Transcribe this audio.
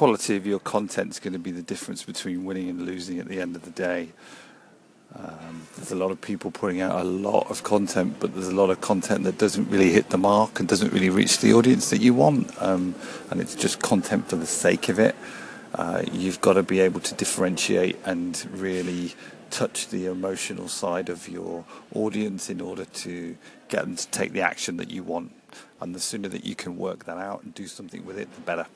quality of your content is going to be the difference between winning and losing at the end of the day. Um, there's a lot of people putting out a lot of content, but there's a lot of content that doesn't really hit the mark and doesn't really reach the audience that you want. Um, and it's just content for the sake of it. Uh, you've got to be able to differentiate and really touch the emotional side of your audience in order to get them to take the action that you want. And the sooner that you can work that out and do something with it, the better.